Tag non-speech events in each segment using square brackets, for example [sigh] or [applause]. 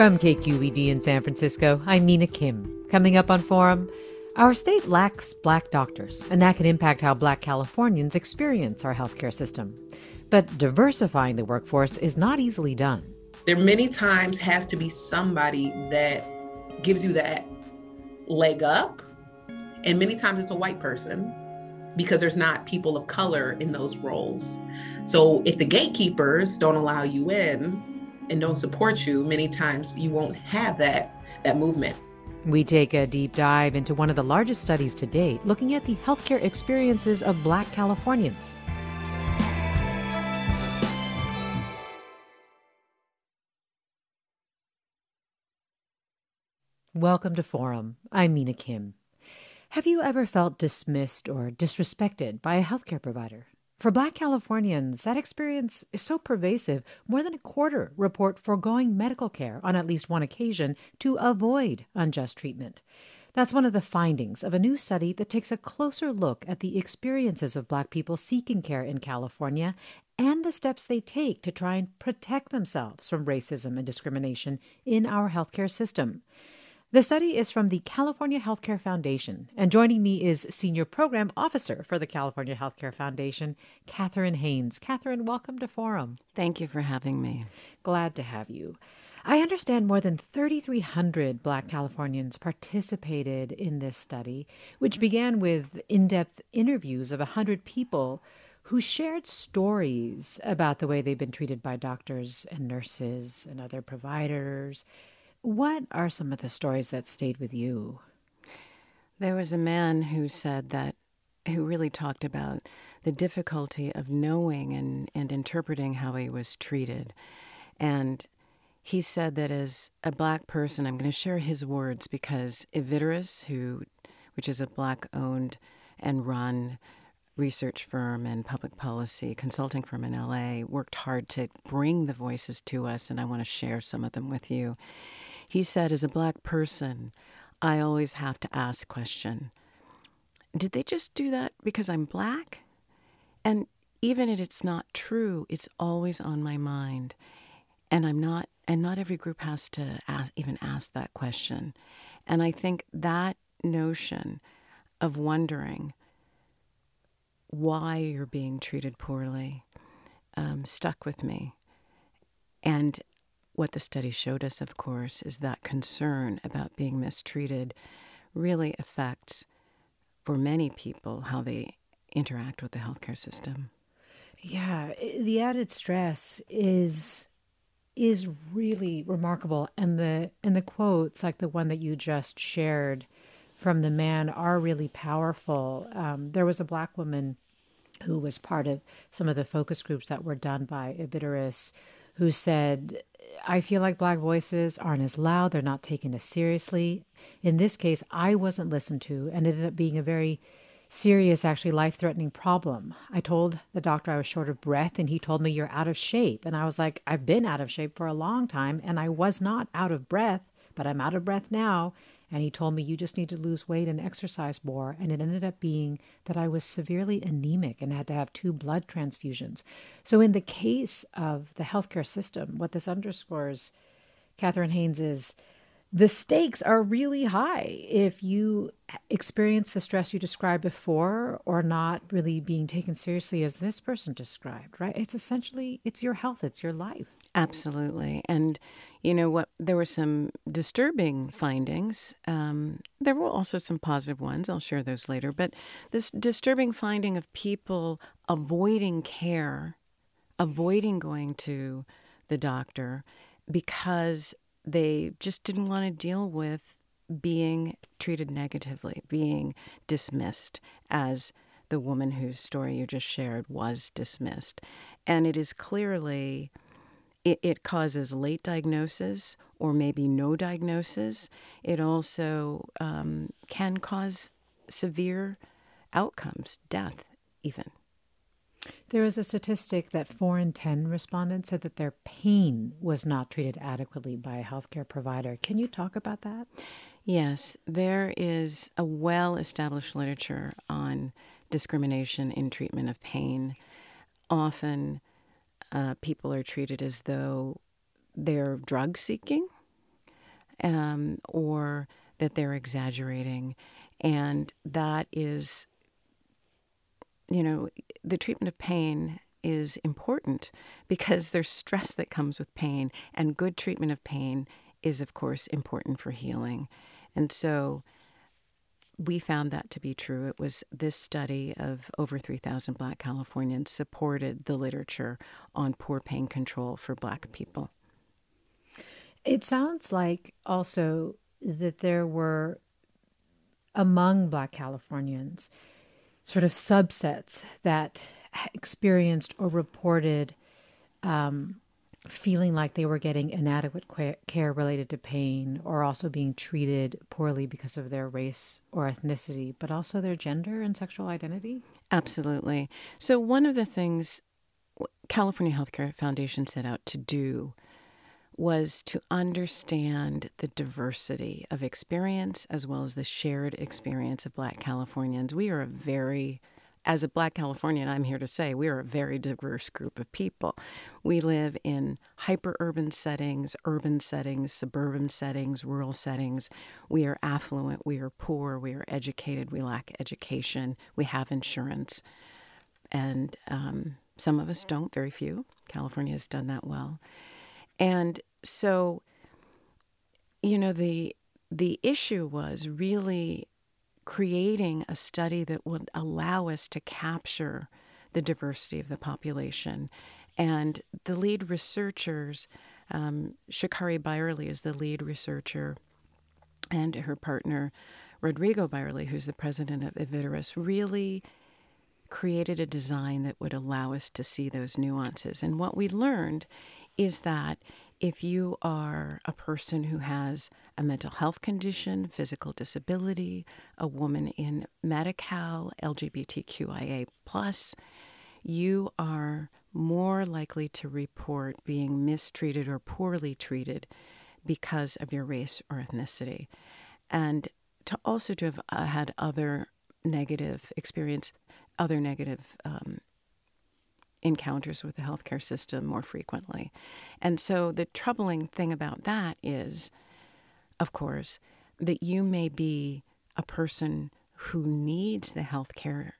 From KQED in San Francisco, I'm Mina Kim. Coming up on Forum, our state lacks black doctors, and that can impact how black Californians experience our healthcare system. But diversifying the workforce is not easily done. There many times has to be somebody that gives you that leg up, and many times it's a white person because there's not people of color in those roles. So if the gatekeepers don't allow you in, and don't support you, many times you won't have that that movement. We take a deep dive into one of the largest studies to date, looking at the healthcare experiences of black Californians. Welcome to Forum. I'm Mina Kim. Have you ever felt dismissed or disrespected by a healthcare provider? For Black Californians, that experience is so pervasive, more than a quarter report foregoing medical care on at least one occasion to avoid unjust treatment. That's one of the findings of a new study that takes a closer look at the experiences of Black people seeking care in California and the steps they take to try and protect themselves from racism and discrimination in our healthcare system. The study is from the California Healthcare Foundation, and joining me is Senior Program Officer for the California Healthcare Foundation, Catherine Haynes. Catherine, welcome to Forum. Thank you for having me. Glad to have you. I understand more than 3,300 Black Californians participated in this study, which began with in depth interviews of 100 people who shared stories about the way they've been treated by doctors and nurses and other providers what are some of the stories that stayed with you? There was a man who said that, who really talked about the difficulty of knowing and, and interpreting how he was treated. And he said that as a black person, I'm going to share his words because Evitarus, who, which is a black owned and run research firm and public policy consulting firm in LA, worked hard to bring the voices to us, and I want to share some of them with you. He said, as a black person, I always have to ask question, did they just do that because I'm black? And even if it's not true, it's always on my mind. And I'm not, and not every group has to ask, even ask that question. And I think that notion of wondering why you're being treated poorly um, stuck with me. And what the study showed us, of course, is that concern about being mistreated really affects, for many people, how they interact with the healthcare system. Yeah, the added stress is is really remarkable, and the and the quotes like the one that you just shared from the man are really powerful. Um, there was a black woman who was part of some of the focus groups that were done by Evitarus who said, I feel like Black voices aren't as loud, they're not taken as seriously. In this case, I wasn't listened to and it ended up being a very serious, actually life threatening problem. I told the doctor I was short of breath, and he told me, You're out of shape. And I was like, I've been out of shape for a long time, and I was not out of breath, but I'm out of breath now. And he told me, You just need to lose weight and exercise more. And it ended up being that I was severely anemic and had to have two blood transfusions. So, in the case of the healthcare system, what this underscores, Catherine Haynes, is the stakes are really high if you experience the stress you described before or not really being taken seriously as this person described right it's essentially it's your health it's your life absolutely and you know what there were some disturbing findings. Um, there were also some positive ones. I'll share those later. But this disturbing finding of people avoiding care, avoiding going to the doctor because they just didn't want to deal with being treated negatively, being dismissed as the woman whose story you just shared was dismissed. And it is clearly, it, it causes late diagnosis or maybe no diagnosis. It also um, can cause severe outcomes, death even. There is a statistic that four in 10 respondents said that their pain was not treated adequately by a healthcare provider. Can you talk about that? Yes, there is a well established literature on discrimination in treatment of pain. Often uh, people are treated as though they're drug seeking um, or that they're exaggerating. And that is, you know, the treatment of pain is important because there's stress that comes with pain, and good treatment of pain is, of course, important for healing. And so we found that to be true. It was this study of over 3,000 Black Californians supported the literature on poor pain control for Black people. It sounds like also that there were among Black Californians sort of subsets that experienced or reported um, feeling like they were getting inadequate care related to pain or also being treated poorly because of their race or ethnicity, but also their gender and sexual identity? Absolutely. So, one of the things California Healthcare Foundation set out to do was to understand the diversity of experience as well as the shared experience of Black Californians. We are a very as a black Californian, I'm here to say we are a very diverse group of people. We live in hyper urban settings, urban settings, suburban settings, rural settings. We are affluent, we are poor, we are educated, we lack education, we have insurance. And um, some of us don't, very few. California has done that well. And so, you know, the the issue was really creating a study that would allow us to capture the diversity of the population. And the lead researchers, um, Shakari Byerly is the lead researcher, and her partner, Rodrigo Byerly, who's the president of Evitarus, really created a design that would allow us to see those nuances. And what we learned is that if you are a person who has a mental health condition, physical disability, a woman in Medi-Cal, LGBTQIA+, you are more likely to report being mistreated or poorly treated because of your race or ethnicity. And to also to have uh, had other negative experience, other negative um, encounters with the healthcare system more frequently. And so the troubling thing about that is, of course, that you may be a person who needs the healthcare,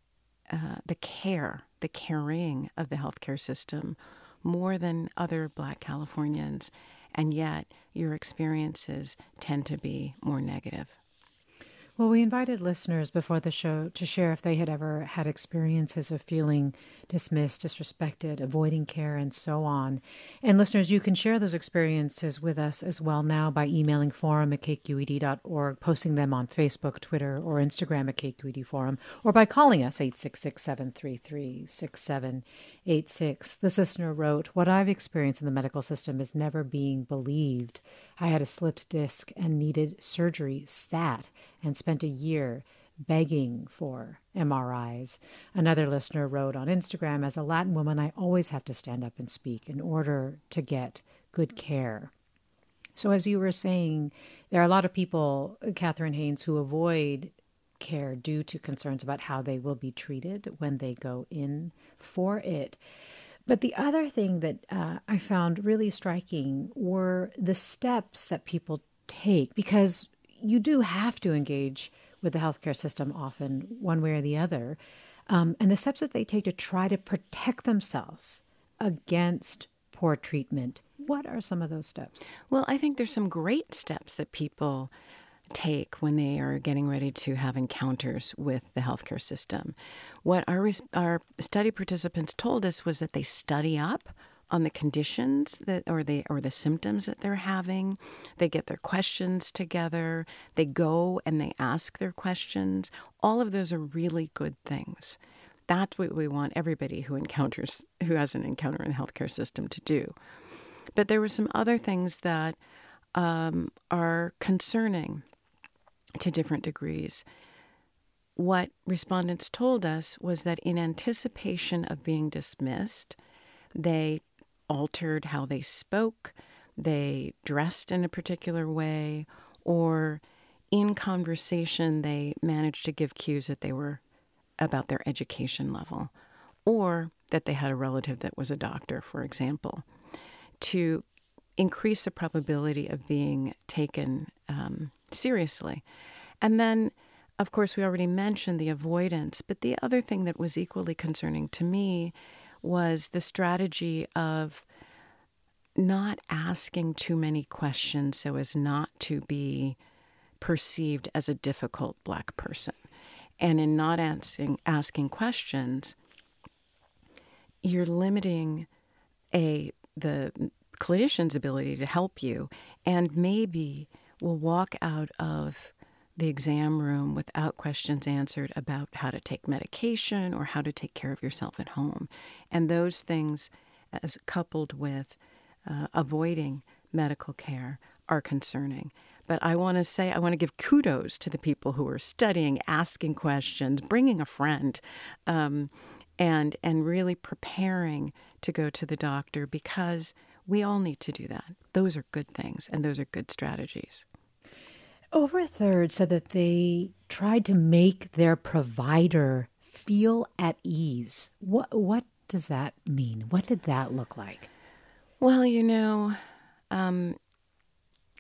uh, the care, the caring of the healthcare system more than other Black Californians, and yet your experiences tend to be more negative. Well, we invited listeners before the show to share if they had ever had experiences of feeling dismissed, disrespected, avoiding care, and so on. And listeners, you can share those experiences with us as well now by emailing forum at kqed.org, posting them on Facebook, Twitter, or Instagram at KQED Forum, or by calling us 866 733 6786. This listener wrote, What I've experienced in the medical system is never being believed. I had a slipped disc and needed surgery stat and spent a year begging for MRIs. Another listener wrote on Instagram As a Latin woman, I always have to stand up and speak in order to get good care. So, as you were saying, there are a lot of people, Catherine Haynes, who avoid care due to concerns about how they will be treated when they go in for it. But the other thing that uh, I found really striking were the steps that people take because you do have to engage with the healthcare system often, one way or the other. Um, and the steps that they take to try to protect themselves against poor treatment What are some of those steps? Well, I think there's some great steps that people take when they are getting ready to have encounters with the healthcare system. What our our study participants told us was that they study up on the conditions that or the or the symptoms that they're having. They get their questions together. They go and they ask their questions. All of those are really good things. That's what we want everybody who encounters who has an encounter in the healthcare system to do. But there were some other things that um, are concerning to different degrees. What respondents told us was that in anticipation of being dismissed, they altered how they spoke, they dressed in a particular way, or in conversation, they managed to give cues that they were about their education level, or that they had a relative that was a doctor, for example, to increase the probability of being taken um, seriously. And then, of course, we already mentioned the avoidance, but the other thing that was equally concerning to me was the strategy of not asking too many questions so as not to be perceived as a difficult black person. And in not asking, asking questions, you're limiting a the clinician's ability to help you and maybe will walk out of the exam room without questions answered about how to take medication or how to take care of yourself at home. And those things, as coupled with uh, avoiding medical care, are concerning. But I want to say, I want to give kudos to the people who are studying, asking questions, bringing a friend, um, and and really preparing to go to the doctor because we all need to do that. Those are good things, and those are good strategies. Over a third said that they tried to make their provider feel at ease. What what does that mean? What did that look like? Well, you know, um,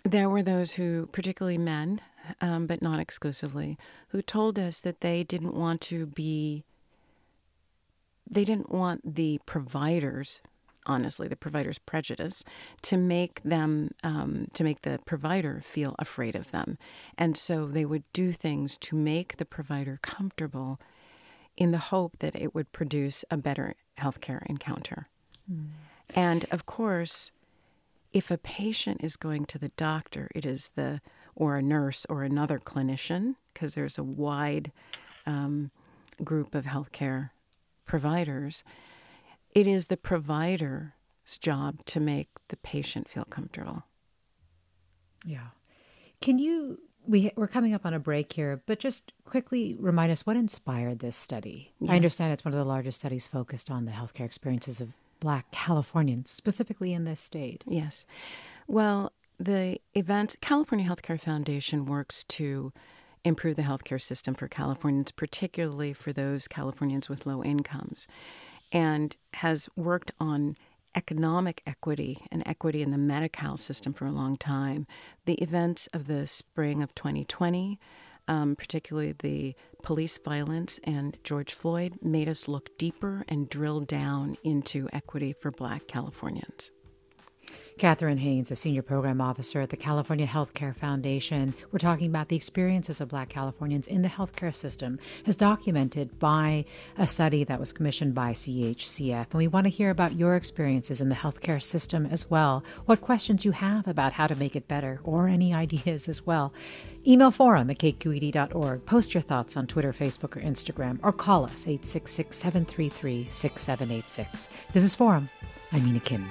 there were those who, particularly men, um, but not exclusively, who told us that they didn't want to be, they didn't want the providers honestly, the provider's prejudice to make them, um, to make the provider feel afraid of them. And so they would do things to make the provider comfortable in the hope that it would produce a better healthcare encounter. Mm. And of course, if a patient is going to the doctor, it is the, or a nurse or another clinician, because there's a wide um, group of healthcare providers it is the provider's job to make the patient feel comfortable. Yeah. Can you we we're coming up on a break here, but just quickly remind us what inspired this study. I understand it's one of the largest studies focused on the healthcare experiences of Black Californians, specifically in this state. Yes. Well, the events California Healthcare Foundation works to improve the healthcare system for Californians, particularly for those Californians with low incomes and has worked on economic equity and equity in the Medi-Cal system for a long time. The events of the spring of 2020, um, particularly the police violence and George Floyd, made us look deeper and drill down into equity for Black Californians. Catherine Haynes, a senior program officer at the California Healthcare Foundation. We're talking about the experiences of Black Californians in the healthcare system, as documented by a study that was commissioned by CHCF. And we want to hear about your experiences in the healthcare system as well, what questions you have about how to make it better, or any [laughs] ideas as well. Email forum at kqed.org. Post your thoughts on Twitter, Facebook, or Instagram, or call us 866 733 6786. This is Forum. I'm Mina Kim.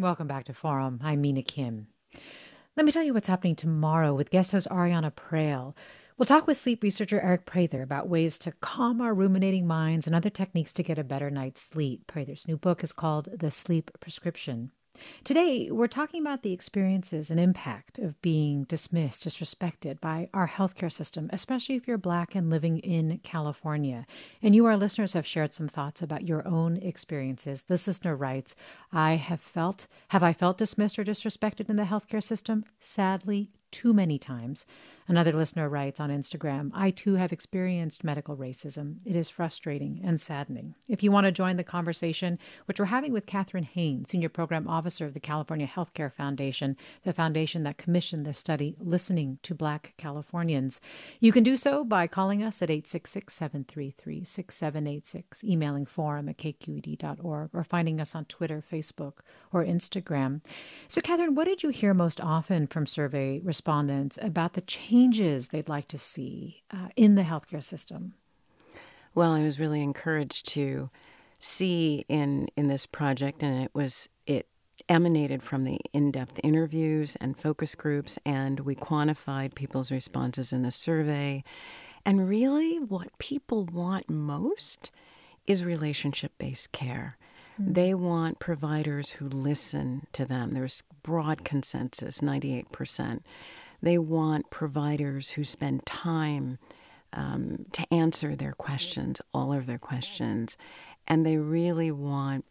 Welcome back to Forum. I'm Mina Kim. Let me tell you what's happening tomorrow with guest host Ariana Proehl. We'll talk with sleep researcher Aric Prather about ways to calm our ruminating minds and other techniques to get a better night's sleep. Prather's new book is called The Sleep Prescription. Today, we're talking about the experiences and impact of being dismissed, disrespected by our healthcare system, especially if you're Black and living in California. And you, our listeners, have shared some thoughts about your own experiences. This listener writes, I have felt, have I felt dismissed or disrespected in the healthcare system? Sadly, too many times. Another listener writes on Instagram I too have experienced medical racism. It is frustrating and saddening. If you want to join the conversation, which we're having with Catherine Hain, Senior Program Officer of the California Healthcare Foundation, the foundation that commissioned this study, Listening to Black Californians, you can do so by calling us at 866 733 6786, emailing forum at kqed.org, or finding us on Twitter, Facebook, or Instagram. So, Catherine, what did you hear most often from survey respondents about the changes they'd like to see uh, in the healthcare system? Well, I was really encouraged to see in in this project, and it was it emanated from the in-depth interviews and focus groups, and we quantified people's responses in the survey. And really, what people want most is relationship-based care. Mm-hmm. They want providers who listen to them. There's broad consensus, 98%. They want providers who spend time um, to answer their questions, all of their questions. And they really want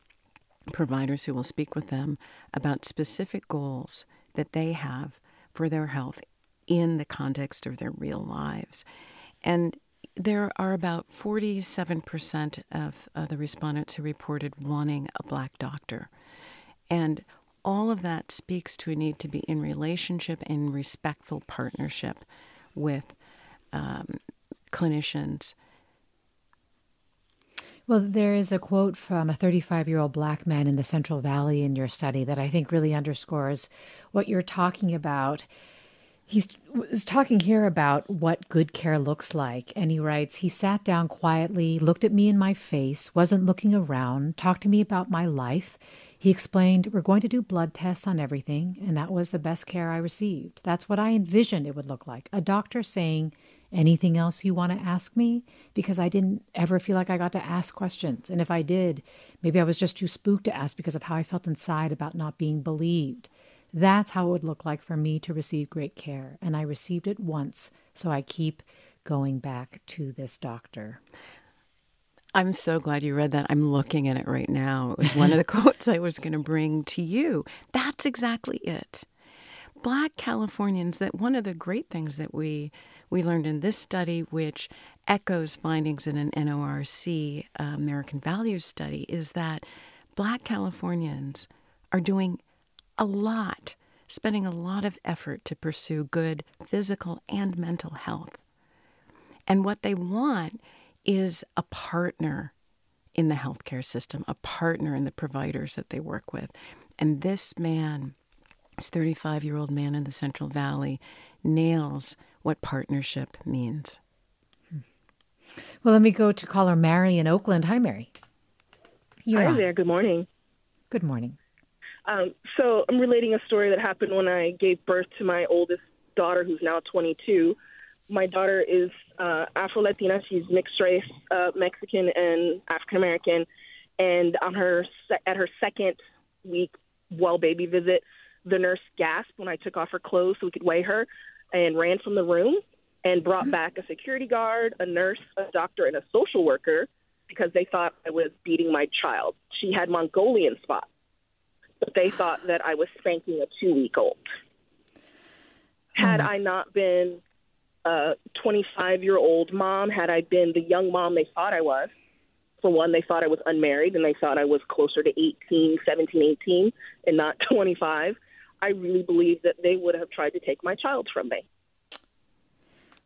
providers who will speak with them about specific goals that they have for their health in the context of their real lives. And there are about 47% of uh, the respondents who reported wanting a black doctor. And all of that speaks to a need to be in relationship and respectful partnership with um, clinicians. Well, there is a quote from a 35 year old black man in the Central Valley in your study that I think really underscores what you're talking about. He's was talking here about what good care looks like. And he writes, he sat down quietly, looked at me in my face, wasn't looking around, talked to me about my life. He explained, We're going to do blood tests on everything, and that was the best care I received. That's what I envisioned it would look like. A doctor saying, Anything else you want to ask me? Because I didn't ever feel like I got to ask questions. And if I did, maybe I was just too spooked to ask because of how I felt inside about not being believed. That's how it would look like for me to receive great care. And I received it once, so I keep going back to this doctor. I'm so glad you read that. I'm looking at it right now. It was one of the [laughs] quotes I was going to bring to you. That's exactly it. Black Californians, that one of the great things that we we learned in this study, which echoes findings in an NORC uh, American Values study, is that Black Californians are doing a lot, spending a lot of effort to pursue good physical and mental health. And what they want is a partner in the healthcare system, a partner in the providers that they work with. And this man, this 35 year old man in the Central Valley, nails what partnership means. Well, let me go to caller Mary in Oakland. Hi, Mary. You're Hi on. there. Good morning. Good morning. Um, so I'm relating a story that happened when I gave birth to my oldest daughter, who's now 22 my daughter is uh, Afro Latina. She's mixed race, uh, Mexican and African American. And on her se- at her second week well baby visit, the nurse gasped when I took off her clothes so we could weigh her, and ran from the room and brought mm-hmm. back a security guard, a nurse, a doctor, and a social worker because they thought I was beating my child. She had Mongolian spots, but they thought that I was spanking a two week old. Had mm-hmm. I not been a 25 year old mom had I been the young mom they thought I was. For one, they thought I was unmarried and they thought I was closer to 18, 17, 18, and not [laughs] 25. I really believe that they would have tried to take my child from me.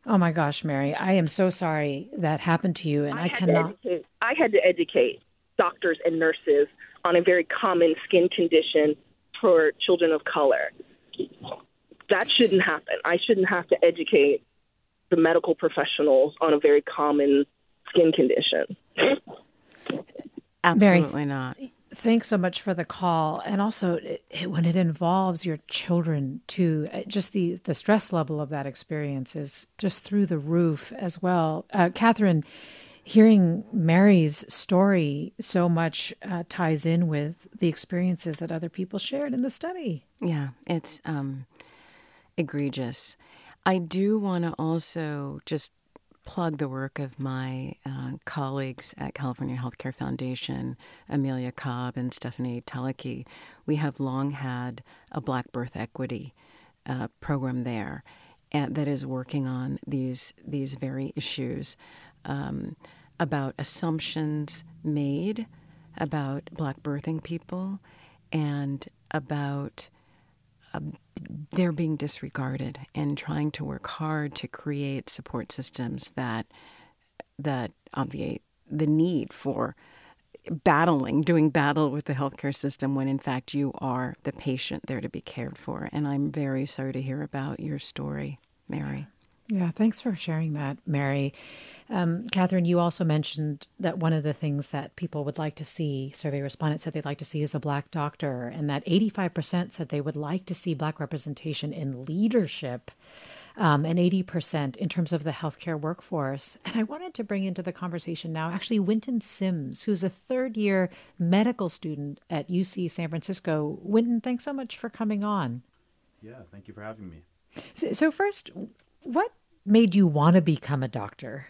Oh my gosh, Mary, I am so sorry that happened to you, and I, I cannot. I had to educate doctors and nurses on a very common skin condition for children of color. That shouldn't happen. I shouldn't have to educate the medical professionals on a very common skin condition. Absolutely Mary, not. Thanks so much for the call, and also it, it, when it involves your children too, uh, just the the stress level of that experience is just through the roof as well. Uh, Catherine, hearing Mary's story so much uh, ties in with the experiences that other people shared in the study. Yeah, it's um, egregious. I do want to also just plug the work of my uh, colleagues at California Healthcare Foundation, Amelia Cobb and Stephanie Teleki. We have long had a Black birth equity uh, program there and that is working on these these very issues um, about assumptions made about Black birthing people and about Um, they're being disregarded and trying to work hard to create support systems that that obviate the need for battling, doing battle with the healthcare system when in fact you are the patient there to be cared for. And I'm very sorry to hear about your story, Mary. Yeah, thanks for sharing that, Mary. Um, Catherine, you also mentioned that one of the things that people would like to see, survey respondents said they'd like to see is a Black doctor, and that 85% said they would like to see Black representation in leadership. Um, and 80% in terms of the healthcare workforce. And I wanted to bring into the conversation now actually Winton Sims, who's a third year medical student at UC San Francisco. Winton, thanks so much for coming on. Yeah, thank you for having me. So, so first, what made you want to become a doctor?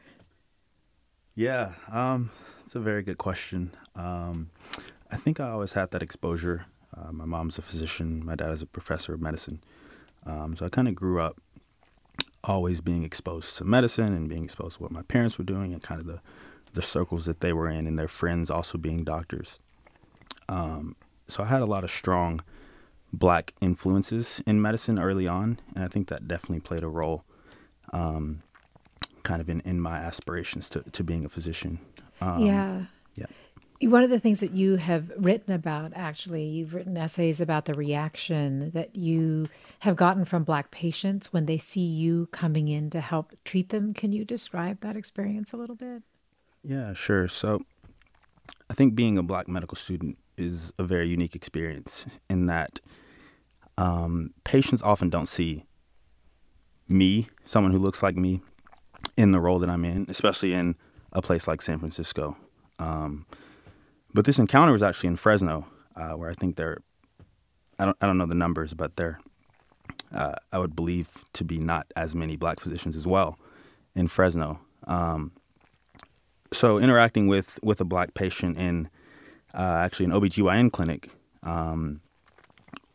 Yeah, um, it's a very good question. Um, I think I always had that exposure. Uh, my mom's a physician, my dad is a professor of medicine. Um, so I kind of grew up always being exposed to medicine and being exposed to what my parents were doing and kind of the, the circles that they were in and their friends also being doctors. Um, so I had a lot of strong black influences in medicine early on, and I think that definitely played a role um, kind of in, in my aspirations to, to being a physician. Um, yeah. Yeah. One of the things that you have written about, actually, you've written essays about the reaction that you have gotten from Black patients when they see you coming in to help treat them. Can you describe that experience a little bit? Yeah, sure. So I think being a Black medical student is a very unique experience in that um, patients often don't see me, someone who looks like me, in the role that I'm in, especially in a place like San Francisco. Um, but this encounter was actually in Fresno, uh, where I think there, I don't, I don't know the numbers, but there, uh, I would believe to be not as many black physicians as well in Fresno. Um, so interacting with with a black patient in uh, actually an OBGYN clinic um,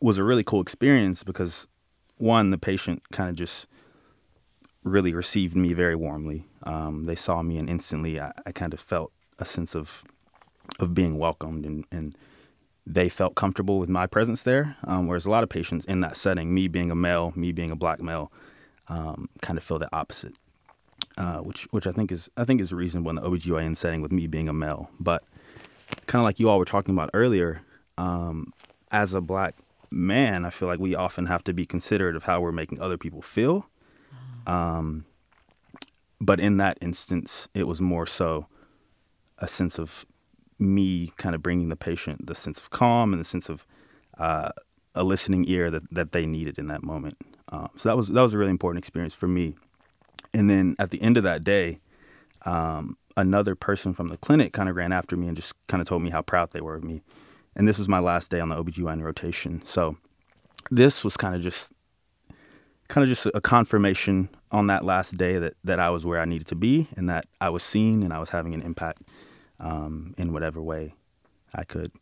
was a really cool experience because one, the patient kind of just really received me very warmly. Um, they saw me, and instantly I, I, kind of felt a sense of of being welcomed, and, and they felt comfortable with my presence there. Um, whereas a lot of patients in that setting, me being a male, me being a black male, um, kind of feel the opposite. Uh, which which I think is I think is reasonable in the OBGYN setting with me being a male. But kind of like you all were talking about earlier, um, as a black man, I feel like we often have to be considerate of how we're making other people feel um, but in that instance, it was more so a sense of me kind of bringing the patient the sense of calm and the sense of uh, a listening ear that, that they needed in that moment. Um, so that was that was a really important experience for me. And then at the end of that day, um, another person from the clinic kind of ran after me and just kind of told me how proud they were of me. And this was my last day on the OBGYN rotation. So this was kind of just kind of just a confirmation on that last day that, that I was where I needed to be and that I was seen and I was having an impact um, in whatever way I could.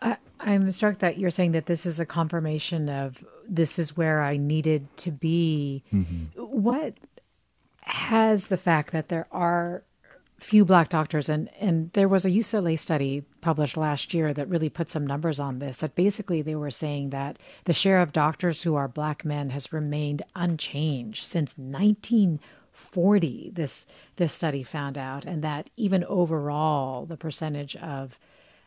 I, I'm struck that you're saying that this is a confirmation of this is where I needed to be. Mm-hmm. What has the fact that there are few black doctors and and there was a UCLA study published last year that really put some numbers on this that basically they were saying that the share of doctors who are black men has remained unchanged since 1940 this this study found out and that even overall the percentage of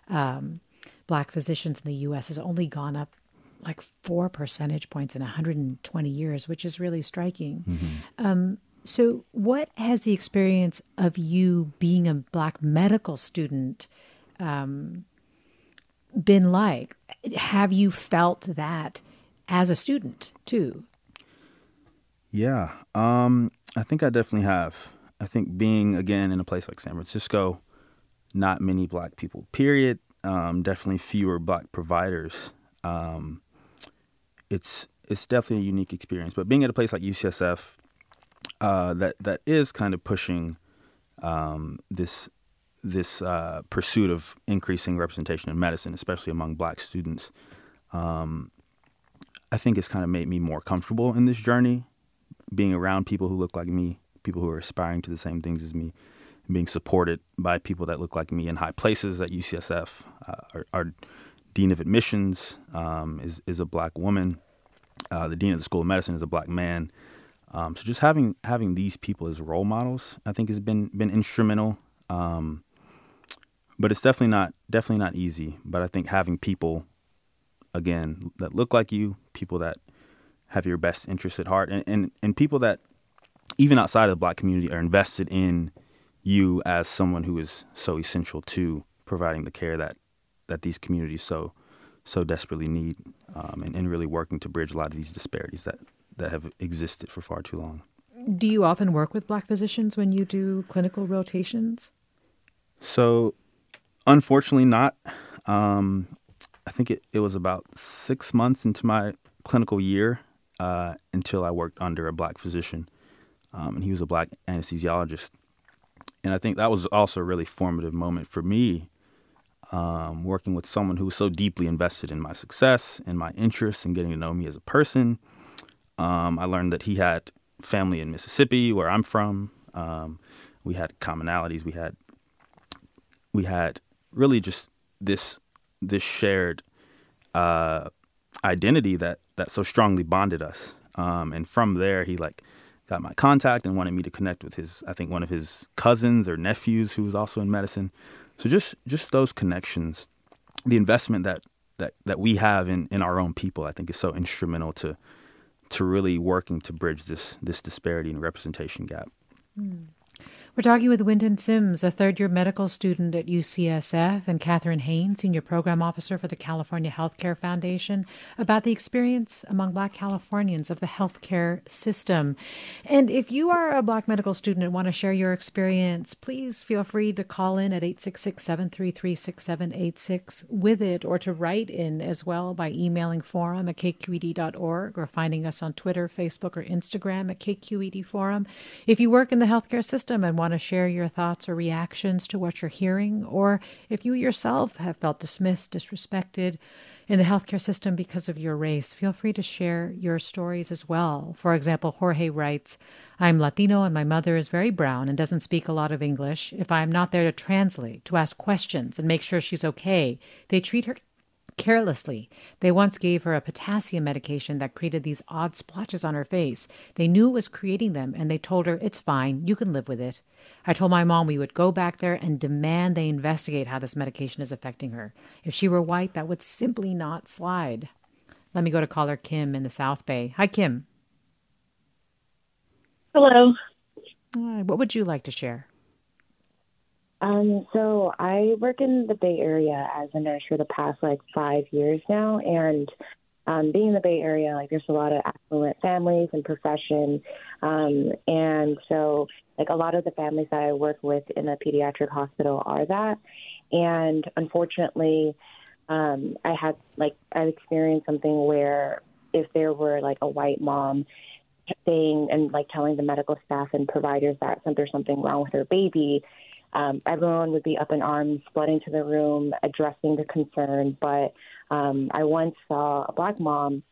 um, black physicians in the us has only gone up like four percentage points in 120 years which is really striking mm-hmm. um, so what has the experience of you being a black medical student um, been like have you felt that as a student too yeah, um, I think I definitely have. I think being again in a place like San Francisco, not many black people. Period. Um, definitely fewer black providers. Um, it's it's definitely a unique experience. But being at a place like UCSF, uh, that that is kind of pushing um, this this uh, pursuit of increasing representation in medicine, especially among black students. Um, I think it's kind of made me more comfortable in this journey being around people who look like me, people who are aspiring to the same things as me, being supported by people that look like me in high places at UCSF. Uh, our, our, dean of admissions um, is is a black woman. Uh, the dean of the School of Medicine is a black man. Um, so just having having these people as role models, I think, has been been instrumental. Um, but it's definitely not definitely not easy. But I think having people, again, that look like you, people that have your best interests at heart, and, and, and people that even outside of the black community are invested in you as someone who is so essential to providing the care that that these communities so so desperately need, um, and, and really working to bridge a lot of these disparities that that have existed for far too long. Do you often work with black physicians when you do clinical rotations? So, unfortunately, not. Um, I think it, it was about six months into my clinical year uh, until I worked under a black physician, um, and he was a black anesthesiologist. And I think that was also a really formative moment for me, um, working with someone who was so deeply invested in my success and my interests and getting to know me as a person. Um, I learned that he had family in Mississippi, where I'm from. Um, we had commonalities. We had we had really just this this shared uh, identity that that so strongly bonded us. Um, and from there, he like got my contact and wanted me to connect with his, I think one of his cousins or nephews who was also in medicine. So just just those connections, the investment that that that we have in in our own people, I think is so instrumental to to really working to bridge this this disparity and representation gap. Mm. We're talking with Wynton Sims, a third year medical student at UCSF, and Catherine Hain, Senior Program Officer for the California Healthcare Foundation, about the experience among Black Californians of the healthcare system. And if you are a Black medical student and want to share your experience, please feel free to call in at 866 733 6786 with it or to write in as well by emailing forum at kqed.org or finding us on Twitter, Facebook, or Instagram at KQED Forum. If you work in the healthcare system and want to share your thoughts or reactions to what you're hearing, or if you yourself have felt dismissed, disrespected in the healthcare system because of your race, feel free to share your stories as well. For example, Jorge writes, I'm Latino and my mother is very brown and doesn't speak a lot of English. If I am not there to translate, to ask questions, and make sure she's okay, they treat her carelessly. They once gave her a potassium medication that created these odd splotches on her face. They knew it was creating them, and they told her, It's fine, you can live with it. I told my mom we would go back there and demand they investigate how this medication is affecting her. If she were white, that would simply not slide. Let me go to caller Kim in the South Bay. Hi, Kim. Hello. Hi, what would you like to share? Um, so I work in the Bay Area as a nurse for the past like five years now, and um, being in the Bay Area, like there's a lot of affluent families and profession, um, and so like a lot of the families that I work with in a pediatric hospital are that, and unfortunately, um, I had like I've experienced something where if there were like a white mom saying and like telling the medical staff and providers that there's something wrong with their baby um, everyone would be up in arms, flooding to the room, addressing the concern. But um, I once saw a black mom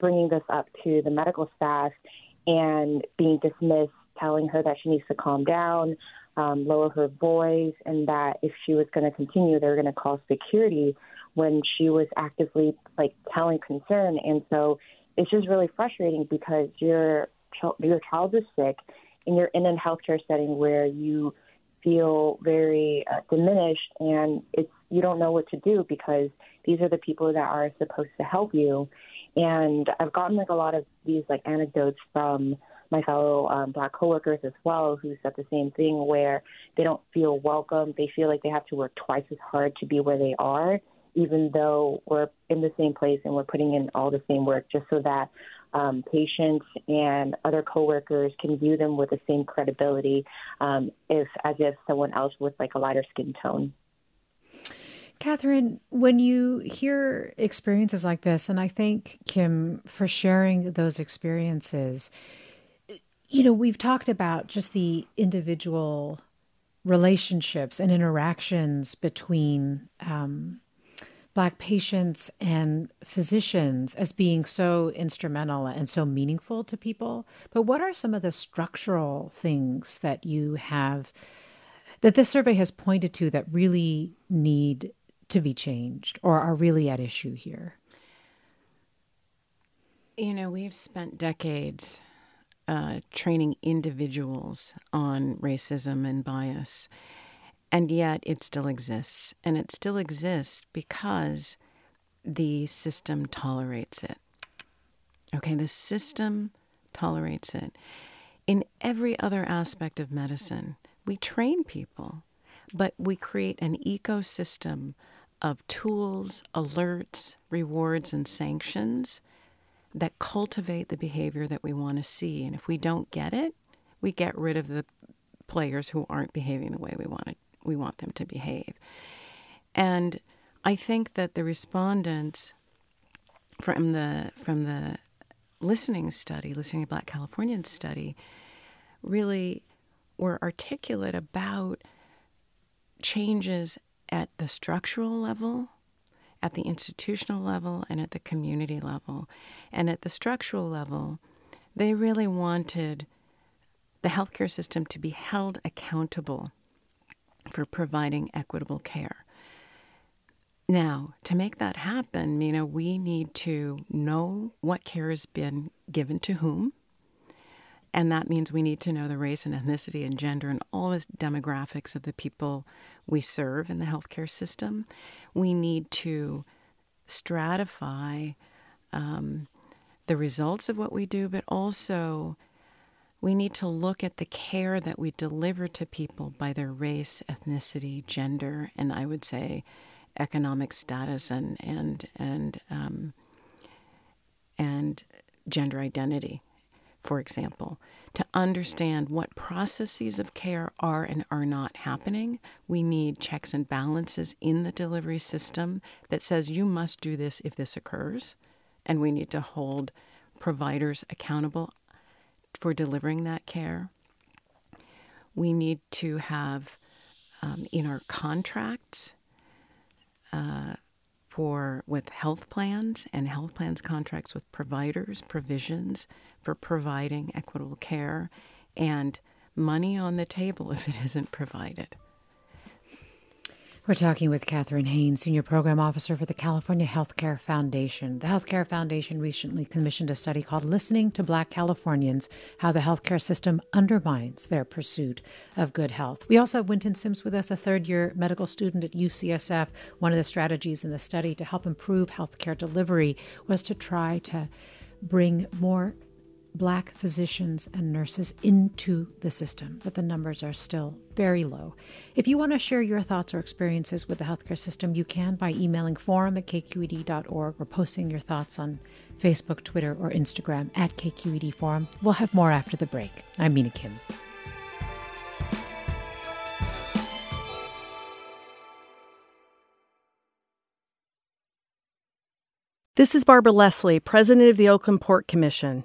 bringing this up to the medical staff and being dismissed, telling her that she needs to calm down, um, lower her voice, and that if she was going to continue, they were going to call security when she was actively like telling concern. And so it's just really frustrating because your your child is sick and you're in a healthcare setting where you feel very uh, diminished and it's you don't know what to do because these are the people that are supposed to help you. And i've gotten like a lot of these like anecdotes from my fellow um, black coworkers as well who said the same thing where they don't feel welcome. They feel like they have to work twice as hard to be where they are even though we're in the same place and we're putting in all the same work just so that um, patients and other coworkers can view them with the same credibility um, if as if someone else with like a lighter skin tone. Catherine, when you hear experiences like this, and I thank Kim for sharing those experiences, you know, we've talked about just the individual relationships and interactions between um, Black patients and physicians as being so instrumental and so meaningful to people. But what are some of the structural things that you have that this survey has pointed to that really need to be changed or are really at issue here? You know, we've spent decades uh, training individuals on racism and bias. And yet it still exists. And it still exists because the system tolerates it. Okay, the system tolerates it. In every other aspect of medicine, we train people, but we create an ecosystem of tools, alerts, rewards, and sanctions that cultivate the behavior that we want to see. And if we don't get it, we get rid of the players who aren't behaving the way we want we want them to behave. And I think that the respondents from the from the listening study, listening to Black Californians study, really were articulate about changes at the structural level, at the institutional level, and at the community level. And at the structural level, they really wanted the healthcare system to be held accountable for providing equitable care. Now, to make that happen, Mina, we need to know what care has been given to whom. And that means we need to know the race and ethnicity and gender and all the demographics of the people we serve in the healthcare system. We need to stratify um, the results of what we do, but also we need to look at the care that we deliver to people by their race, ethnicity, gender, and I would say economic status and and and um, and gender identity, for example. To understand what processes of care are and are not happening, we need checks and balances in the delivery system that says you must do this if this occurs, and we need to hold providers accountable for delivering that care. We need to have um, in our contracts uh, for with health plans and health plans contracts with providers provisions for providing equitable care and money on the table [laughs] if it isn't provided. We're talking with Catherine Haynes, Senior Program Officer for the California Healthcare Foundation. The Healthcare Foundation recently commissioned a study called Listening to Black Californians How the Healthcare System Undermines Their Pursuit of Good Health. We also have Winton Sims with us, a third year medical student at UCSF. One of the strategies in the study to help improve healthcare delivery was to try to bring more black physicians and nurses into the system, but the numbers are still very low. If you want to share your thoughts or experiences with the healthcare system, you can by emailing forum at kqed.org or posting your thoughts on Facebook, Twitter, or Instagram at KQED Forum. We'll have more after the break. I'm Mina Kim. This is Barbara Leslie, President of the Oakland Port Commission.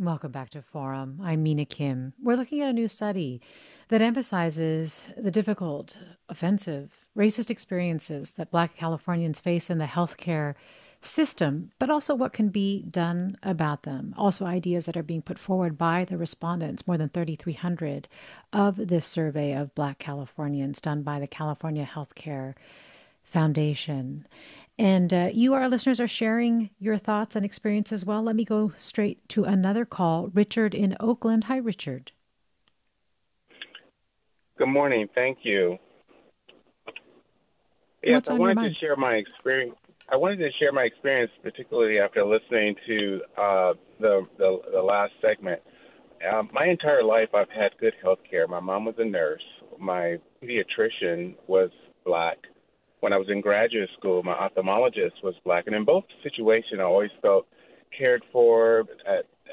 Welcome back to Forum. I'm Mina Kim. We're looking at a new study that emphasizes the difficult, offensive, racist experiences that Black Californians face in the healthcare system, but also what can be done about them. Also, ideas that are being put forward by the respondents, more than 3,300 of this survey of Black Californians done by the California Healthcare Foundation. And uh, you, our listeners, are sharing your thoughts and experiences. As well, let me go straight to another call. Richard in Oakland. Hi, Richard. Good morning. Thank you. Yes, What's I wanted to share my experience. I wanted to share my experience, particularly after listening to uh, the, the the last segment. Um, my entire life, I've had good health care. My mom was a nurse. My pediatrician was black. When I was in graduate school, my ophthalmologist was black, and in both situations, I always felt cared for.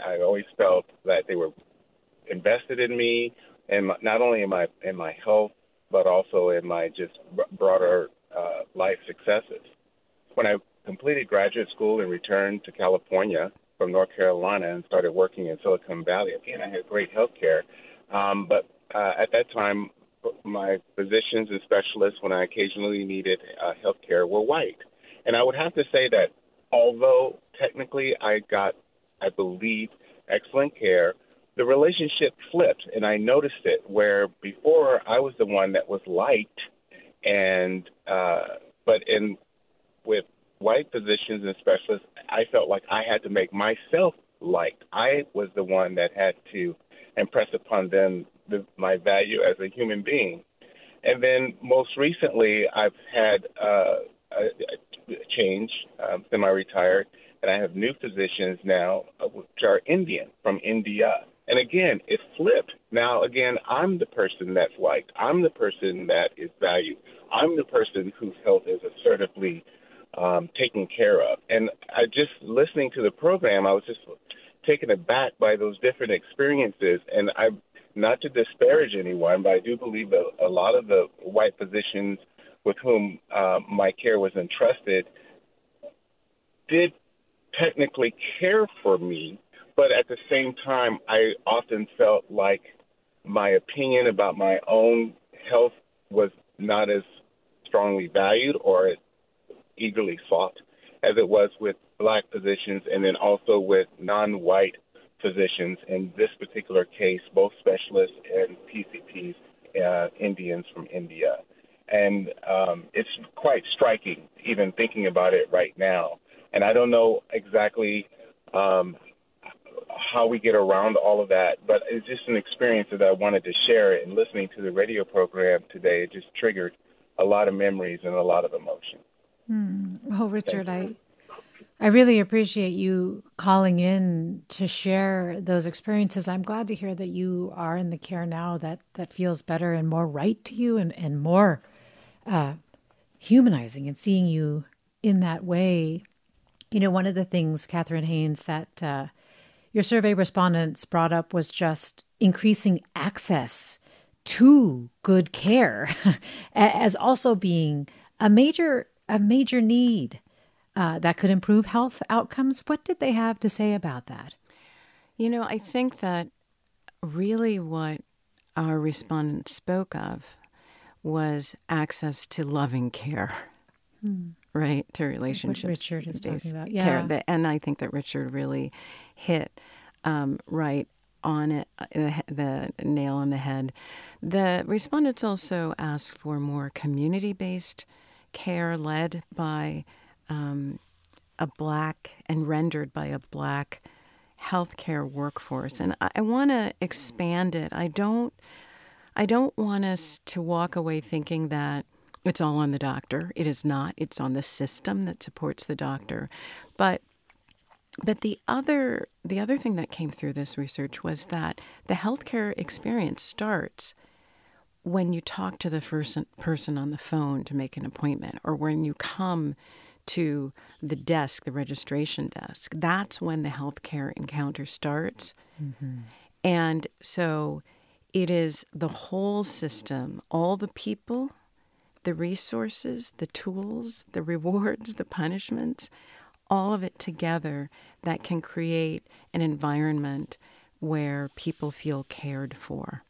I, always felt that they were invested in me, and not only in my in my health, but also in my just broader uh, life successes. When I completed graduate school and returned to California from North Carolina and started working in Silicon Valley, again, I had great health care. Um, but uh, at that time, my physicians and specialists, when I occasionally needed uh, health care, were white. And I would have to say that although technically I got, I believe, excellent care, the relationship flipped, and I noticed it. Where before I was the one that was liked, and uh, but in with white physicians and specialists, I felt like I had to make myself liked. I was the one that had to impress upon them the, my value as a human being. And then most recently, I've had uh, a, a change, um, semi-retired, and I have new physicians now, uh, which are Indian from India. And again, it flipped. Now, again, I'm the person that's liked. I'm the person that is valued. I'm the person whose health is assertively um, taken care of. And I just listening to the program, I was just taken aback by those different experiences. And I, not to disparage anyone, but I do believe that a lot of the white physicians with whom uh, my care was entrusted did technically care for me, but at the same time, I often felt like my opinion about my own health was not as strongly valued or as eagerly sought as it was with black physicians and then also with non-white physicians. In this particular case, both specialists and PCPs, uh, Indians from India. And um, it's quite striking, even thinking about it right now. And I don't know exactly um, how we get around all of that, but it's just an experience that I wanted to share. And listening to the radio program today, it just triggered a lot of memories and a lot of emotion. Hmm. Well, Richard, I I really appreciate you calling in to share those experiences. I'm glad to hear that you are in the care now that that feels better and more right to you and and more uh, humanizing and seeing you in that way. You know, one of the things, Catherine Haynes, that uh, your survey respondents brought up was just increasing access to good care [laughs] as also being a major a major need uh, that could improve health outcomes. What did they have to say about that? You know, I think that really what our respondents spoke of was access to loving care, Hmm. right? To relationships. What Richard is talking about. care. Yeah. That- And I think that Richard really hit um, right on it, uh, the, the nail on the head. The respondents also asked for more community based care led by um, a black and rendered by a black healthcare workforce. And I, I want to expand it. I don't. I don't want us to walk away thinking that it's all on the doctor. It is not. It's on the system that supports the doctor. But but the other the other thing that came through this research was that the healthcare experience starts when you talk to the first person on the phone to make an appointment, or when you come to the desk, the registration desk, that's when the healthcare encounter starts. Mm-hmm. And so it is the whole system, all the people, the resources, the tools, the rewards, [laughs] the punishments, all of it together that can create an environment where people feel cared for.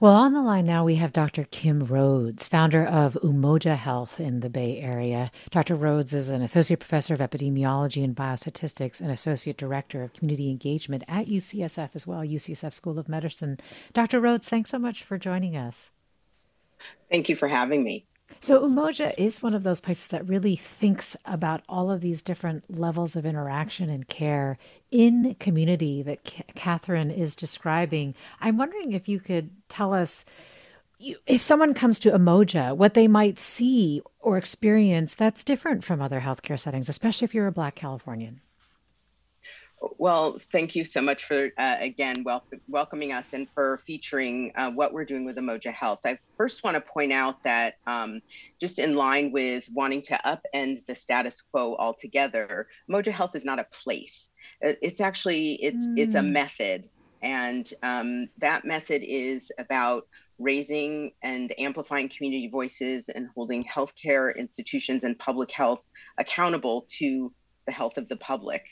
Well, on the line now, we have Dr. Kim Rhoads, founder of Umoja Health in the Bay Area. Dr. Rhoads is an associate professor of epidemiology and biostatistics and associate director of community engagement at UCSF as well, UCSF School of Medicine. Dr. Rhoads, thanks so much for joining us. Thank you for having me. So, Umoja is one of those places that really thinks about all of these different levels of interaction and care in community that C- Catherine is describing. I'm wondering if you could tell us if someone comes to Umoja, what they might see or experience that's different from other healthcare settings, especially if you're a Black Californian. Well, thank you so much for uh, again wel- welcoming us and for featuring uh, what we're doing with Umoja Health. I first want to point out that um, just in line with wanting to upend the status quo altogether, Umoja Health is not a place. It's actually it's mm. it's a hmm. method, and um, that method is about raising and amplifying community voices and holding healthcare institutions and public health accountable to the health of the public.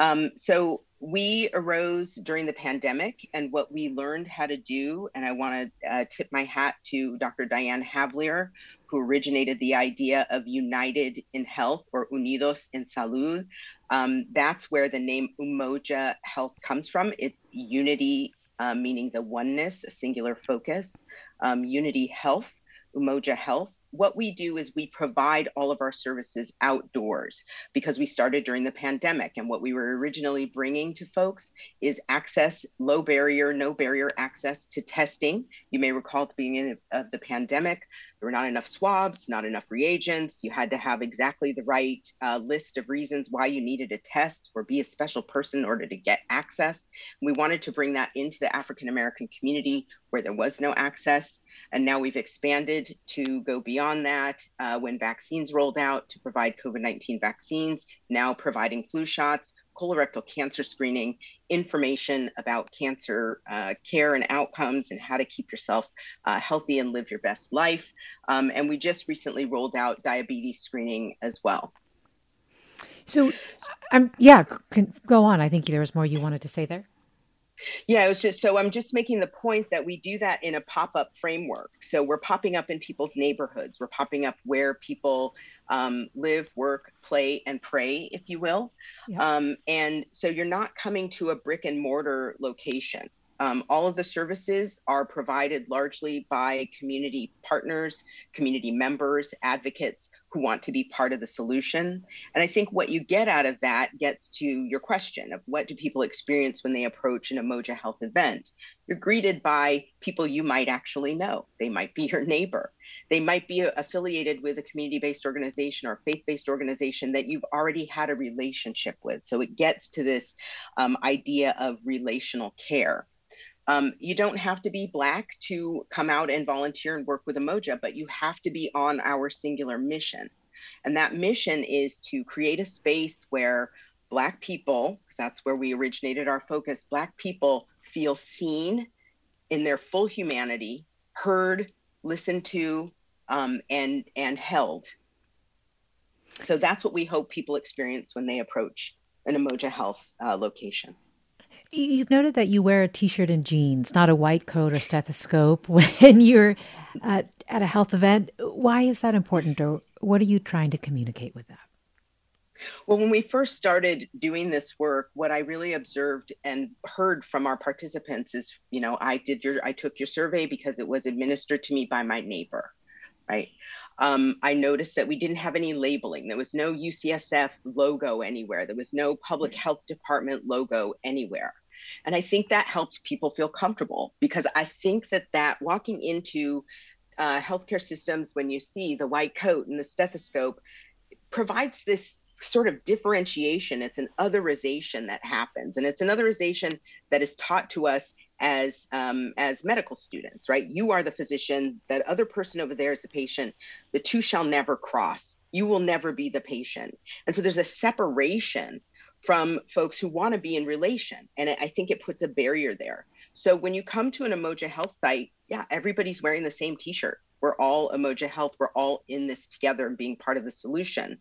Um, so we arose during the pandemic, and what we learned how to do, and I want to uh, tip my hat to Dr. Diane Havlir, who originated the idea of United in Health or Unidos en Salud. Um, that's where the name Umoja Health comes from. It's unity, uh, meaning the oneness, a singular focus, um, unity health, Umoja Health what we do is we provide all of our services outdoors because we started during the pandemic. And what we were originally bringing to folks is access, low barrier, no barrier access to testing. You may recall at the beginning of the pandemic, there were not enough swabs, not enough reagents. You had to have exactly the right uh, list of reasons why you needed a test or be a special person in order to get access. We wanted to bring that into the African American community where there was no access. And now we've expanded to go beyond that uh, when vaccines rolled out to provide COVID 19 vaccines, now providing flu shots, colorectal cancer screening, information about cancer uh, care and outcomes, and how to keep yourself uh, healthy and live your best life. Um, and we just recently rolled out diabetes screening as well. So, um, yeah, go on. I think there was more you wanted to say there. Yeah, it was just so I'm just making the point that we do that in a pop up framework. So we're popping up in people's neighborhoods, we're popping up where people um, live, work, play, and pray, if you will. Um, and so you're not coming to a brick and mortar location. Um, all of the services are provided largely by community partners, community members, advocates who want to be part of the solution. And I think what you get out of that gets to your question of what do people experience when they approach an Umoja Health event? You're greeted by people you might actually know. They might be your neighbor. They might be affiliated with a community based organization or faith based organization that you've already had a relationship with. So it gets to this um, idea of relational care. Um, you don't have to be Black to come out and volunteer and work with Umoja, but you have to be on our singular mission. And that mission is to create a space where Black people, because that's where we originated our focus, Black people feel seen in their full humanity, heard, listened to, um, and, and held. So that's what we hope people experience when they approach an Umoja Health uh, location. You've noted that you wear a t-shirt and jeans, not a white coat or stethoscope [laughs] when you're at, at a health event. Why is that important, or what are you trying to communicate with that? Well, when we first started doing this work, what I really observed and heard from our participants is, you know, I did your, I took your survey because it was administered to me by my neighbor, right? Um, I noticed that we didn't have any labeling. There was no UCSF logo anywhere. There was no public health department logo anywhere. And I think that helps people feel comfortable because I think that that walking into uh, healthcare systems when you see the white coat and the stethoscope provides this sort of differentiation. It's an otherization that happens. And it's an otherization that is taught to us as um, as medical students, right? You are the physician. That other person over there is the patient. The two shall never cross. You will never be the patient. And so there's a separation from folks who want to be in relation, and I think it puts a barrier there. So when you come to an Umoja Health site, yeah, everybody's wearing the same T-shirt. We're all Umoja Health. We're all in this together and being part of the solution.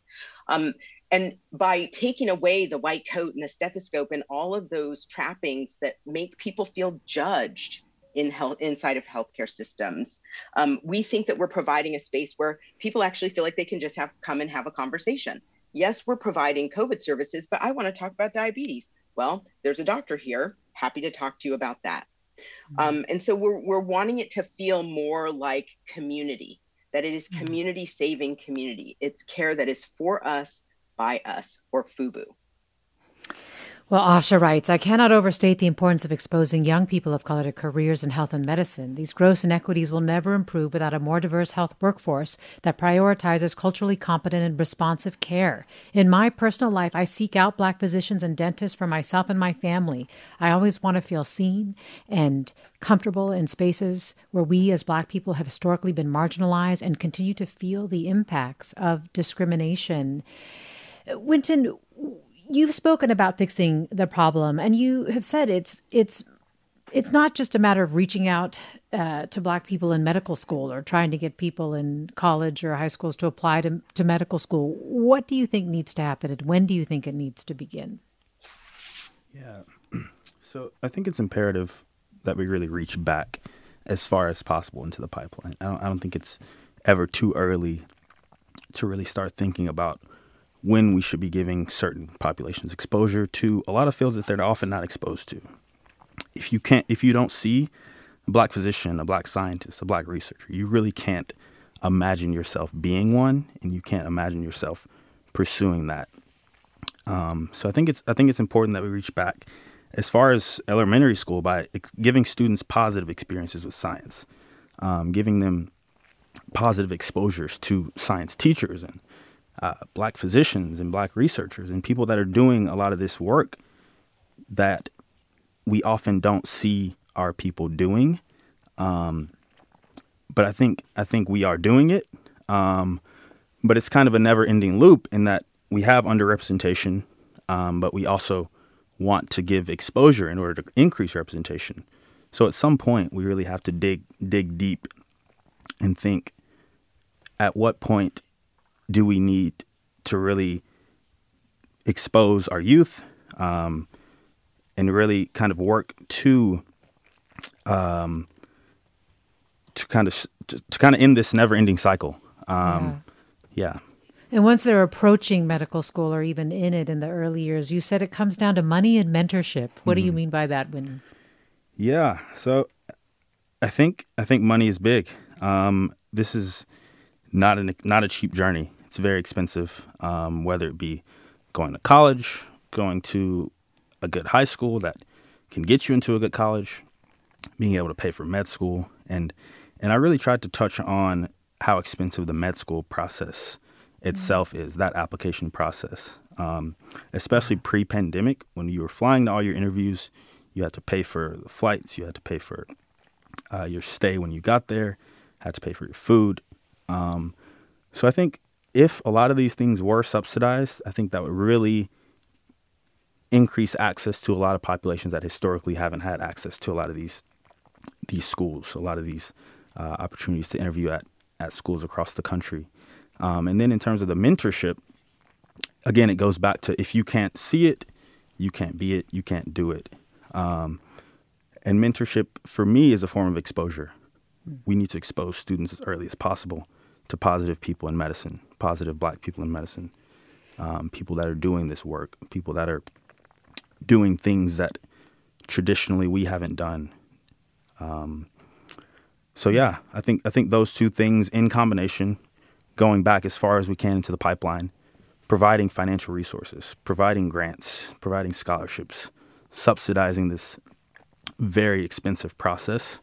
Um, and by taking away the white coat and the stethoscope and all of those trappings that make people feel judged in health inside of healthcare systems, um, we think that we're providing a space where people actually feel like they can just have come and have a conversation. Yes, we're providing COVID services, but I want to talk about diabetes. Well, there's a doctor here. Happy to talk to you about that. Mm-hmm. Um, and so we're we're wanting it to feel more like community. That it is mm-hmm. community saving community. It's care that is for us by us or FUBU. Well, Asha writes, I cannot overstate the importance of exposing young people of color to careers in health and medicine. These gross inequities will never improve without a more diverse health workforce that prioritizes culturally competent and responsive care. In my personal life, I seek out black physicians and dentists for myself and my family. I always want to feel seen and comfortable in spaces where we as black people have historically been marginalized and continue to feel the impacts of discrimination. Wynton, you've spoken about fixing the problem, and you have said it's it's it's not just a matter of reaching out uh, to black people in medical school or trying to get people in college or high schools to apply to, to medical school. What do you think needs to happen, and when do you think it needs to begin? Yeah, [clears throat] so I think it's imperative that we really reach back as far as possible into the pipeline. I don't, I don't think it's ever too early to really start thinking about when we should be giving certain populations exposure to a lot of fields that they're often not exposed to. If you can't, if you don't see a black physician, a black scientist, a black researcher, you really can't imagine yourself being one, and you can't imagine yourself pursuing that. Um, so I think it's I think it's important that we reach back as far as elementary school by giving students positive experiences with science, um, giving them positive exposures to science teachers and uh, black physicians and black researchers and people that are doing a lot of this work that we often don't see our people doing. Um, but I think I think we are doing it. Um, but it's kind of a never-ending loop in that we have underrepresentation, um, but we also want to give exposure in order to increase representation. So at some point, we really have to dig dig deep and think: at what point do we need to really expose our youth um, and really kind of work to um, to kind of to, to, kind of end this never-ending cycle. Um, yeah. yeah. And once they're approaching medical school or even in it in the early years, you said it comes down to money and mentorship. What mm-hmm. do you mm-hmm. mean by that, When Yeah. So I think I think money is big. Um, this is not an not a cheap journey. It's very expensive, um, whether it be going to college, going to a good high school that can get you into a good college, being able to pay for med school, and and I really tried to touch on how expensive the med school process itself mm-hmm. is, that application process, um, especially pre-pandemic when you were flying to all your interviews, you had to pay for the flights, you had to pay for uh, your stay when you got there, had to pay for your food. Um, so I think if a lot of these things were subsidized, I think that would really increase access to a lot of populations that historically haven't had access to a lot of these these schools, a lot of these uh, opportunities to interview at at schools across the country. Um, and then in terms of the mentorship, again, it goes back to if you can't see it, you can't be it, you can't do it. Um, and mentorship for me is a form of exposure. We need to expose students as early as possible to positive people in medicine, positive black people in medicine, um, people that are doing this work, people that are doing things that traditionally we haven't done. Um, so yeah, I think I think those two things in combination, going back as far as we can into the pipeline, providing financial resources, providing grants, providing scholarships, subsidizing this very expensive process,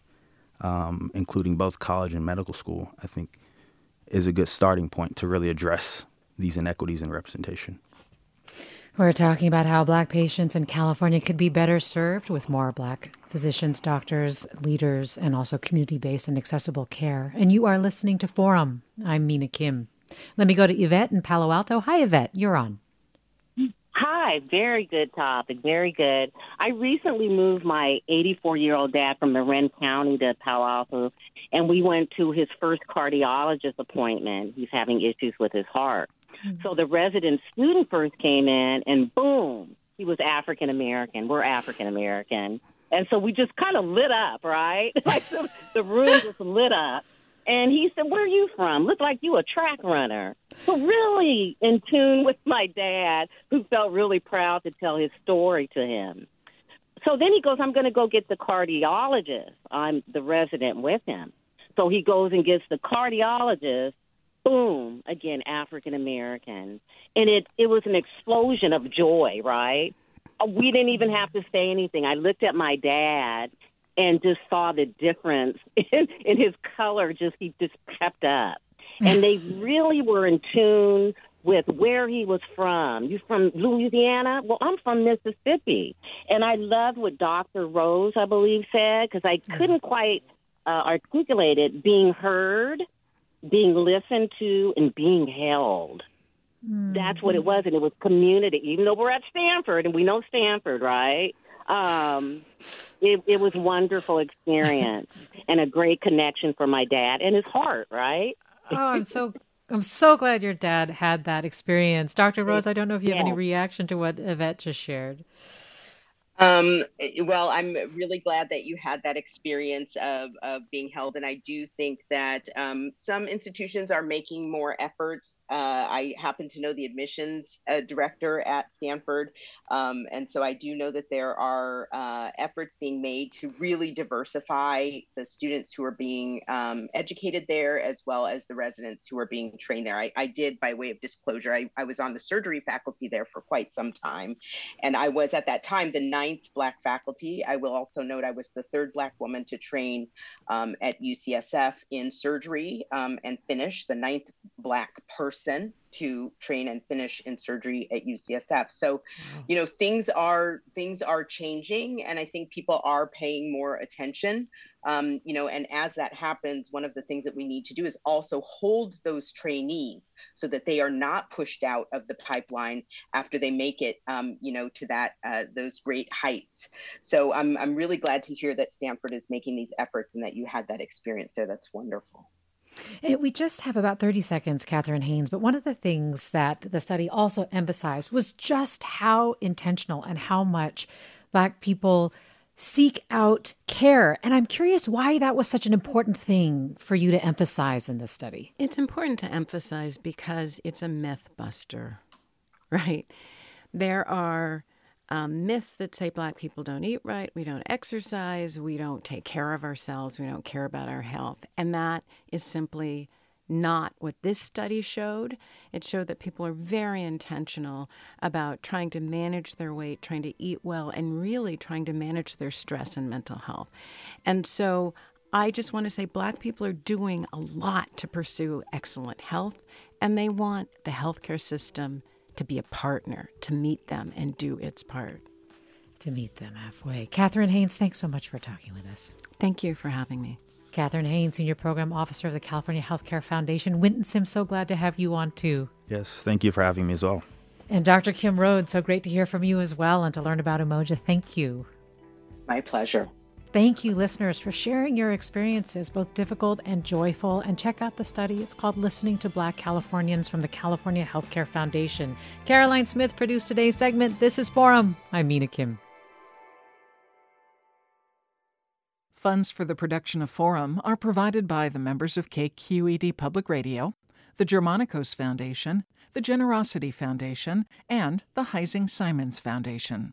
um, including both college and medical school. I think is a good starting point to really address these inequities in representation. We're talking about how black patients in California could be better served with more black physicians, doctors, leaders, and also community based and accessible care. And you are listening to Forum. I'm Mina Kim. Let me go to Yvette in Palo Alto. Hi, Yvette. You're on. Hi, very good topic, very good. I recently moved my 84 year old dad from Marin County to Palo Alto, and we went to his first cardiologist appointment. He's having issues with his heart. Mm-hmm. So the resident student first came in, and boom, he was African American. We're African American. And so we just kind of lit up, right? [laughs] like the, the room just lit up. And he said, Where are you from? Look like you a track runner. So really in tune with my dad, who felt really proud to tell his story to him. So then he goes, I'm going to go get the cardiologist. I'm the resident with him. So he goes and gets the cardiologist. Boom, again, African American. And it, it was an explosion of joy, right? Uh, we didn't even have to say anything. I looked at my dad and just saw the difference [laughs] in, in his color. Just he just kept up, and they [laughs] really were in tune with where he was from. You from Louisiana? Well, I'm from Mississippi, and I loved what Dr. Rose, I believe, said because I mm. couldn't quite uh, articulate it. Being heard, being listened to, and being held. Mm-hmm. That's what it was, and it was community. Even though we're at Stanford, and we know Stanford, right? Um, it, it was wonderful experience [laughs] and a great connection for my dad and his heart, right? oh, I'm so I'm so glad your dad had that experience. Dr. Rose, I don't know if you have yeah. any reaction to what Yvette just shared. Um, well, I'm really glad that you had that experience of, of being held. And I do think that um, some institutions are making more efforts. Uh, I happen to know the admissions uh, director at Stanford. Um, and so I do know that there are uh, efforts being made to really diversify the students who are being um, educated there, as well as the residents who are being trained there. I, I did, by way of disclosure, I, I was on the surgery faculty there for quite some time. And I was at that time the ninth ninth Black faculty. I will also note I was the third Black woman to train um, at UCSF in surgery um, and finish, the ninth Black person to train and finish in surgery at UCSF. So, you know, things are things are changing, and I think people are paying more attention. Um, you know, and as that happens, one of the things that we need to do is also hold those trainees so that they are not pushed out of the pipeline after they make it, um, you know, to that uh, those great heights. So I'm I'm really glad to hear that Stanford is making these efforts and that you had that experience there. That's wonderful. Eh, we just have about 30 seconds, Catherine Haynes, but one of the things that the study also emphasized was just how intentional and how much Black people seek out care. And I'm curious why that was such an important thing for you to emphasize in this study. It's important to emphasize because it's a myth buster, [laughs] right? There are um, myths that say black people don't eat right, we don't exercise, we don't take care of ourselves, we don't care about our health. And that is simply not what this study showed. It showed that people are very intentional about trying to manage their weight, trying to eat well, and really trying to manage their stress and mental health. And so I just want to say Black people are doing a lot to pursue excellent health, and they want the healthcare system to be a partner, to meet them and do its part. To meet them halfway. Catherine Haynes, thanks so much for talking with us. Thank you for having me. Catherine Haynes, Senior Program Officer of the California Healthcare Foundation. Winton Sim, so glad to have you on too. Yes, thank you for having me as well. And Dr. Kim Rhoads, so great to hear from you as well and to learn about Umoja. Thank you. My pleasure. Thank you, listeners, for sharing your experiences, both difficult and joyful. And check out the study. It's called Listening to Black Californians from the California Healthcare Foundation. Caroline Smith produced today's segment. This is Forum. I'm Mina Kim. Funds for the production of Forum are provided by the members of KQED Public Radio, the Germanacos Foundation, the Generosity Foundation, and the Heising Simons Foundation.